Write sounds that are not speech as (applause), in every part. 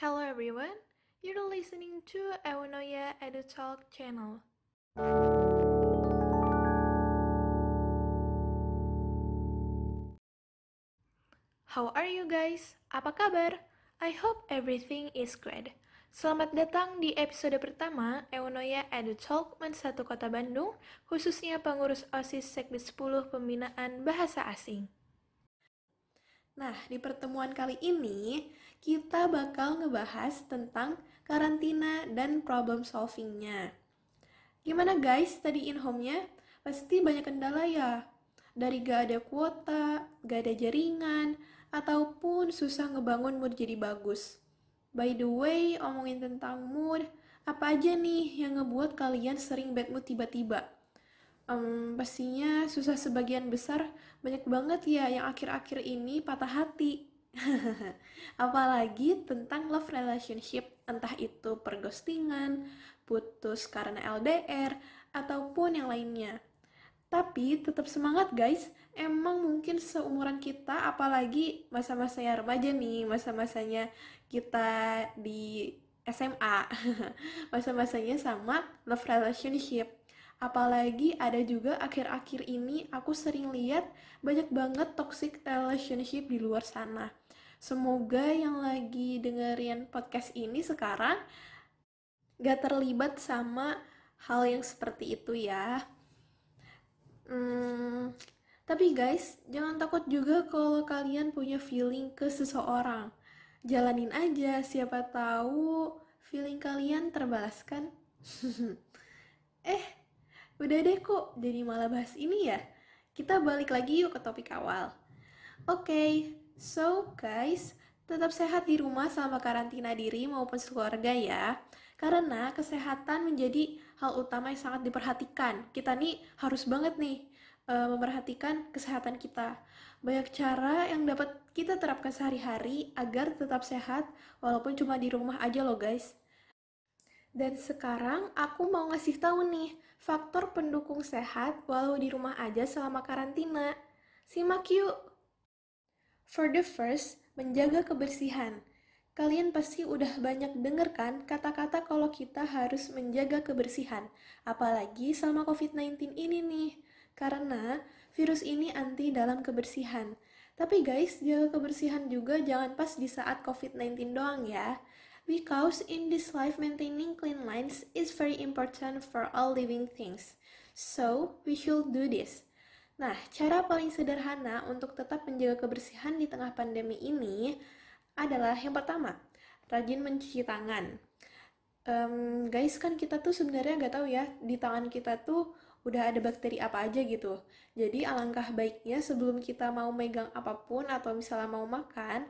Hello everyone, you're listening to Eunoya Edu Talk channel. How are you guys? Apa kabar? I hope everything is great. Selamat datang di episode pertama Eunoya Edu Talk Men 1 Kota Bandung, khususnya pengurus OSIS Sekdes 10 Pembinaan Bahasa Asing. Nah, di pertemuan kali ini kita bakal ngebahas tentang karantina dan problem solvingnya. Gimana guys, study in home-nya? Pasti banyak kendala ya. Dari gak ada kuota, gak ada jaringan, ataupun susah ngebangun mood jadi bagus. By the way, omongin tentang mood, apa aja nih yang ngebuat kalian sering bad mood tiba-tiba? Um, pastinya susah sebagian besar, banyak banget ya yang akhir-akhir ini patah hati. (laughs) Apalagi tentang love relationship, entah itu perghostingan, putus karena LDR, ataupun yang lainnya. Tapi tetap semangat guys, emang mungkin seumuran kita, apalagi masa-masanya remaja nih, masa-masanya kita di SMA, (laughs) masa-masanya sama love relationship. Apalagi ada juga akhir-akhir ini aku sering lihat banyak banget toxic relationship di luar sana. Semoga yang lagi dengerin podcast ini sekarang gak terlibat sama hal yang seperti itu ya. Hmm, tapi guys, jangan takut juga kalau kalian punya feeling ke seseorang. Jalanin aja, siapa tahu feeling kalian terbalaskan. (laughs) eh, udah deh kok jadi malah bahas ini ya. Kita balik lagi yuk ke topik awal. Oke, okay, so guys, tetap sehat di rumah selama karantina diri maupun sekeluarga ya. Karena kesehatan menjadi hal utama yang sangat diperhatikan. Kita nih harus banget nih uh, memperhatikan kesehatan kita. Banyak cara yang dapat kita terapkan sehari-hari agar tetap sehat walaupun cuma di rumah aja loh guys. Dan sekarang aku mau ngasih tahu nih faktor pendukung sehat walau di rumah aja selama karantina. Simak yuk! For the first, menjaga kebersihan. Kalian pasti udah banyak denger kan kata-kata kalau kita harus menjaga kebersihan, apalagi selama COVID-19 ini nih. Karena virus ini anti dalam kebersihan. Tapi guys, jaga kebersihan juga jangan pas di saat COVID-19 doang ya. Because in this life maintaining clean lines is very important for all living things. So, we should do this. Nah, cara paling sederhana untuk tetap menjaga kebersihan di tengah pandemi ini adalah yang pertama, rajin mencuci tangan. Um, guys, kan kita tuh sebenarnya nggak tahu ya di tangan kita tuh udah ada bakteri apa aja gitu. Jadi alangkah baiknya sebelum kita mau megang apa pun atau misalnya mau makan,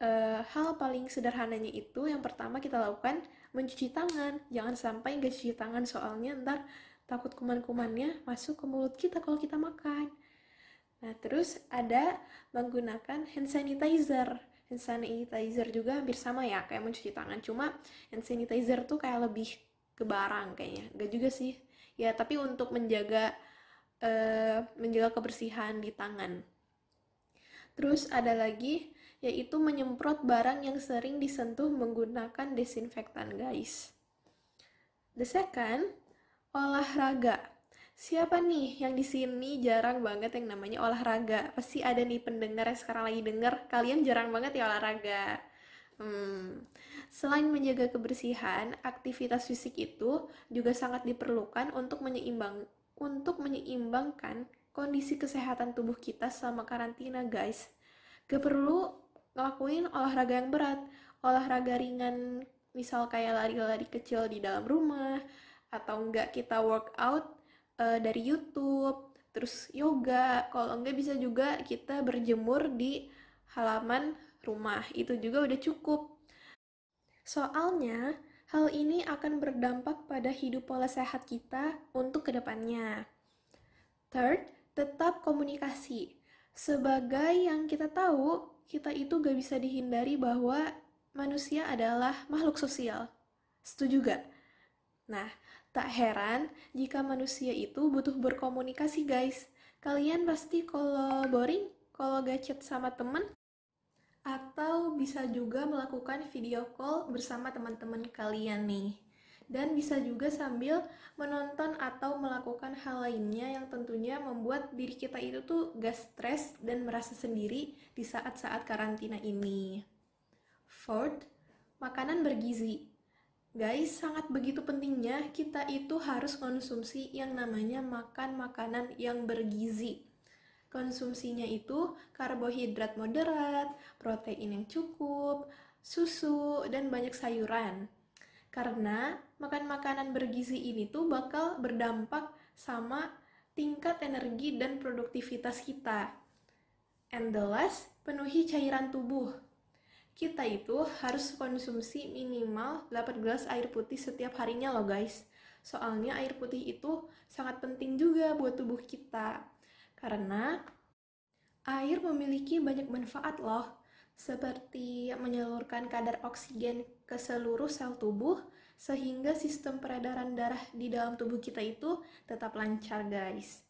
uh, hal paling sederhananya itu yang pertama kita lakukan mencuci tangan. Jangan sampai nggak cuci tangan soalnya ntar takut kuman-kumannya masuk ke mulut kita kalau kita makan. Nah, terus ada menggunakan hand sanitizer. Hand sanitizer juga hampir sama ya kayak mencuci tangan. Cuma hand sanitizer tuh kayak lebih ke barang kayaknya. Gak juga sih. Ya tapi untuk menjaga uh, menjaga kebersihan di tangan. Terus ada lagi yaitu menyemprot barang yang sering disentuh menggunakan desinfektan guys the second olahraga Siapa nih yang di sini jarang banget yang namanya olahraga? Pasti ada nih pendengar yang sekarang lagi denger, kalian jarang banget ya olahraga. Hmm. Selain menjaga kebersihan, aktivitas fisik itu juga sangat diperlukan untuk menyeimbang untuk menyeimbangkan kondisi kesehatan tubuh kita selama karantina, guys. Gak perlu ngelakuin olahraga yang berat, olahraga ringan, misal kayak lari-lari kecil di dalam rumah, atau enggak kita workout uh, dari YouTube, terus yoga. Kalau enggak bisa juga kita berjemur di halaman rumah. Itu juga udah cukup. Soalnya, hal ini akan berdampak pada hidup pola sehat kita untuk ke depannya. Third, tetap komunikasi. Sebagai yang kita tahu, kita itu gak bisa dihindari bahwa manusia adalah makhluk sosial. Setuju gak? Nah, Tak heran jika manusia itu butuh berkomunikasi guys. Kalian pasti kalau boring, kalau gak chat sama temen, atau bisa juga melakukan video call bersama teman-teman kalian nih. Dan bisa juga sambil menonton atau melakukan hal lainnya yang tentunya membuat diri kita itu tuh gak stres dan merasa sendiri di saat-saat karantina ini. Fourth, makanan bergizi. Guys, sangat begitu pentingnya kita itu harus konsumsi yang namanya makan makanan yang bergizi. Konsumsinya itu karbohidrat moderat, protein yang cukup, susu, dan banyak sayuran. Karena makan makanan bergizi ini tuh bakal berdampak sama tingkat energi dan produktivitas kita. And the last, penuhi cairan tubuh kita itu harus konsumsi minimal 8 gelas air putih setiap harinya loh guys. Soalnya air putih itu sangat penting juga buat tubuh kita. Karena air memiliki banyak manfaat loh. Seperti menyalurkan kadar oksigen ke seluruh sel tubuh, sehingga sistem peredaran darah di dalam tubuh kita itu tetap lancar guys.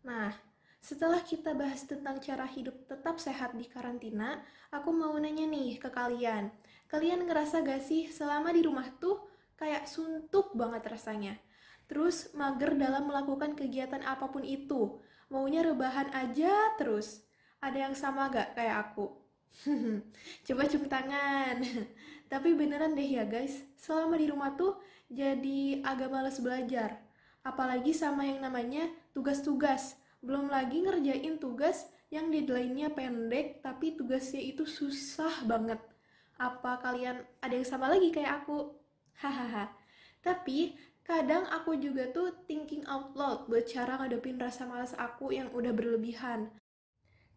Nah, setelah kita bahas tentang cara hidup tetap sehat di karantina, aku mau nanya nih ke kalian. Kalian ngerasa gak sih selama di rumah tuh kayak suntuk banget rasanya? Terus mager dalam melakukan kegiatan apa pun itu. Maunya rebahan aja terus. Ada yang sama gak kayak aku? (laughs) Coba cium tangan. (laughs) Tapi beneran deh ya guys, selama di rumah tuh jadi agak males belajar. Apalagi sama yang namanya tugas-tugas belum lagi ngerjain tugas yang deadline-nya pendek, tapi tugasnya itu susah banget. Apa kalian ada yang sama lagi kayak aku? (laughs) Hahaha. Tapi kadang aku juga tuh thinking out loud buat cara ngadepin rasa malas aku yang udah berlebihan.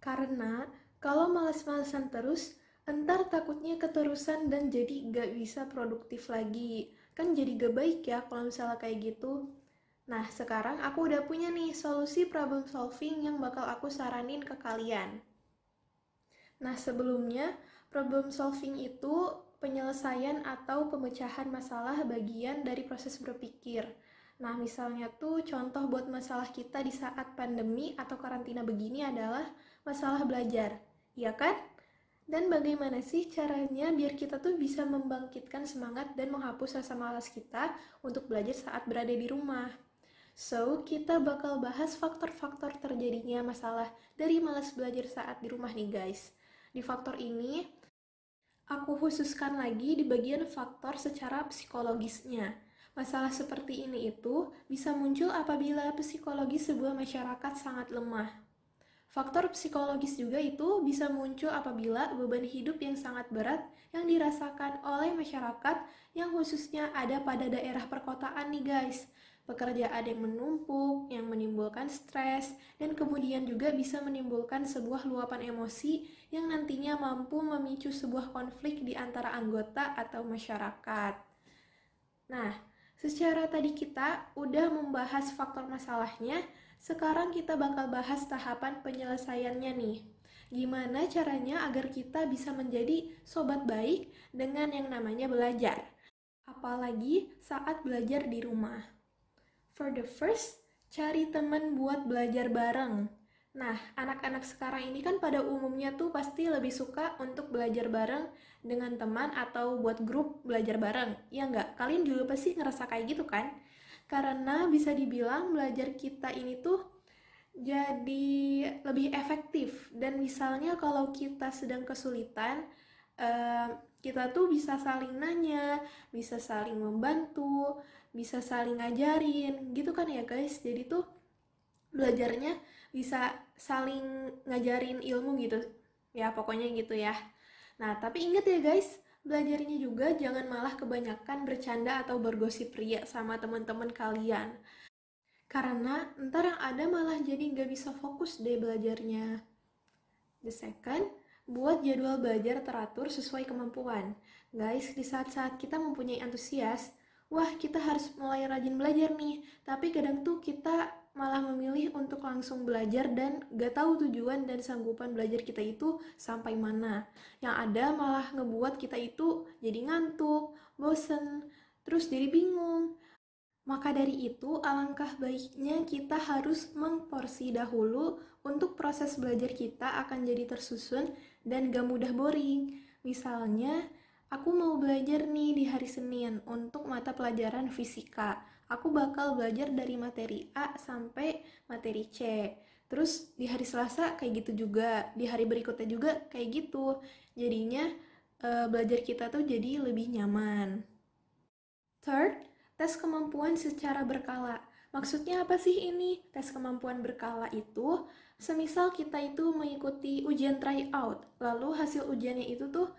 Karena kalau malas-malasan terus, entar takutnya keterusan dan jadi gak bisa produktif lagi. Kan jadi gak baik ya kalau misalnya kayak gitu. Nah, sekarang aku udah punya nih solusi problem solving yang bakal aku saranin ke kalian. Nah, sebelumnya, problem solving itu penyelesaian atau pemecahan masalah bagian dari proses berpikir. Nah, misalnya tuh contoh buat masalah kita di saat pandemi atau karantina begini adalah masalah belajar. Iya kan? Dan bagaimana sih caranya biar kita tuh bisa membangkitkan semangat dan menghapus rasa malas kita untuk belajar saat berada di rumah? So, kita bakal bahas faktor-faktor terjadinya masalah dari malas belajar saat di rumah nih guys. Di faktor ini, aku khususkan lagi di bagian faktor secara psikologisnya. Masalah seperti ini itu bisa muncul apabila psikologi sebuah masyarakat sangat lemah. Faktor psikologis juga itu bisa muncul apabila beban hidup yang sangat berat yang dirasakan oleh masyarakat yang khususnya ada pada daerah perkotaan nih guys pekerjaan yang menumpuk, yang menimbulkan stres, dan kemudian juga bisa menimbulkan sebuah luapan emosi yang nantinya mampu memicu sebuah konflik di antara anggota atau masyarakat. Nah, secara tadi kita udah membahas faktor masalahnya, sekarang kita bakal bahas tahapan penyelesaiannya nih. Gimana caranya agar kita bisa menjadi sobat baik dengan yang namanya belajar? Apalagi saat belajar di rumah. For the first, cari teman buat belajar bareng. Nah, anak-anak sekarang ini kan pada umumnya tuh pasti lebih suka untuk belajar bareng dengan teman atau buat grup belajar bareng. Ya nggak? Kalian juga pasti ngerasa kayak gitu kan? Karena bisa dibilang belajar kita ini tuh jadi lebih efektif. Dan misalnya kalau kita sedang kesulitan, uh, kita tuh bisa saling nanya, bisa saling membantu, bisa saling ngajarin gitu kan ya guys jadi tuh belajarnya bisa saling ngajarin ilmu gitu. Ya pokoknya gitu ya. Nah tapi inget ya guys belajarnya juga jangan malah kebanyakan bercanda atau bergosip pria sama teman-teman kalian. Karena ntar yang ada malah jadi nggak bisa fokus deh belajarnya. The second buat jadwal belajar teratur sesuai kemampuan. Guys di saat-saat kita mempunyai antusias wah kita harus mulai rajin belajar nih. Tapi kadang tuh kita malah memilih untuk langsung belajar dan gak tahu tujuan dan sanggupan belajar kita itu sampai mana yang ada malah ngebuat kita itu jadi ngantuk bosen terus jadi bingung maka dari itu, alangkah baiknya kita harus mengporsi dahulu untuk proses belajar kita akan jadi tersusun dan gak mudah boring. Misalnya, aku mau belajar nih di hari Senin untuk mata pelajaran fisika. Aku bakal belajar dari materi A sampai materi C. Terus di hari Selasa kayak gitu juga, di hari berikutnya juga kayak gitu. Jadinya uh, belajar kita tuh jadi lebih nyaman. Third, tes kemampuan secara berkala. Maksudnya apa sih ini? Tes kemampuan berkala itu, semisal kita itu mengikuti ujian tryout, lalu hasil ujiannya itu tuh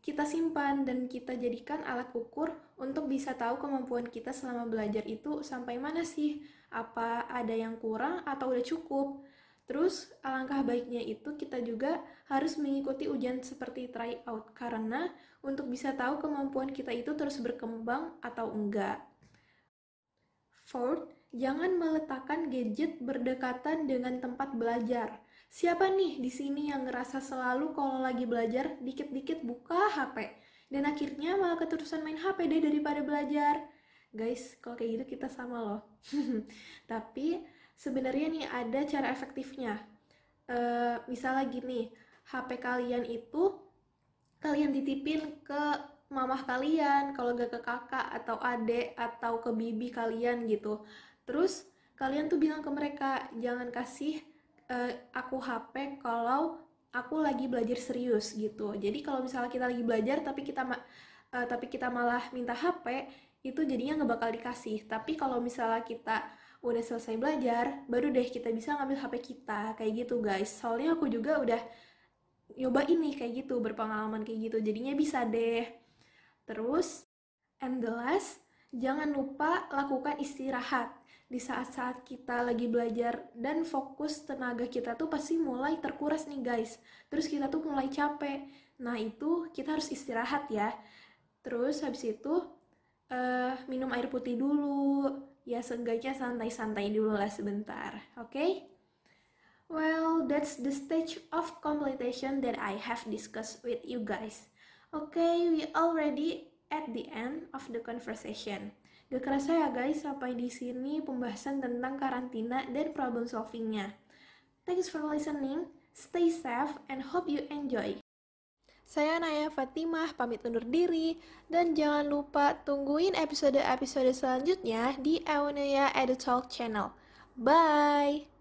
kita simpan dan kita jadikan alat ukur untuk bisa tahu kemampuan kita selama belajar itu sampai mana sih? Apa ada yang kurang atau udah cukup? Terus alangkah baiknya itu kita juga harus mengikuti ujian seperti tryout karena untuk bisa tahu kemampuan kita itu terus berkembang atau enggak. Fourth, Jangan meletakkan gadget berdekatan dengan tempat belajar. Siapa nih di sini yang ngerasa selalu kalau lagi belajar dikit-dikit buka HP dan akhirnya malah keterusan main HP deh daripada belajar? Guys, kalau kayak gitu kita sama loh. (laughs) Tapi sebenarnya nih ada cara efektifnya. Uh, misalnya gini, HP kalian itu kalian titipin ke mamah kalian, kalau gak ke kakak atau adek atau ke bibi kalian gitu terus kalian tuh bilang ke mereka jangan kasih uh, aku HP kalau aku lagi belajar serius gitu. Jadi kalau misalnya kita lagi belajar tapi kita uh, tapi kita malah minta HP itu jadinya nggak bakal dikasih. Tapi kalau misalnya kita udah selesai belajar baru deh kita bisa ngambil HP kita. Kayak gitu guys. Soalnya aku juga udah nyoba ini kayak gitu berpengalaman kayak gitu. Jadinya bisa deh. Terus and the last jangan lupa lakukan istirahat di saat-saat kita lagi belajar dan fokus tenaga kita tuh pasti mulai terkuras nih guys. Terus kita tuh mulai capek. Nah itu kita harus istirahat ya. Terus habis itu uh, minum air putih dulu. Ya seenggaknya santai-santai dulu lah sebentar oke? Okay? well that's the stage of completion that I have discussed with you guys. Okay we already at the end of the conversation Gak kerasa ya guys, sampai di sini pembahasan tentang karantina dan problem solvingnya. Thanks for listening, stay safe, and hope you enjoy. Saya Naya Fatimah, pamit undur diri, dan jangan lupa tungguin episode-episode selanjutnya di Euneya Edu Talk Channel. Bye!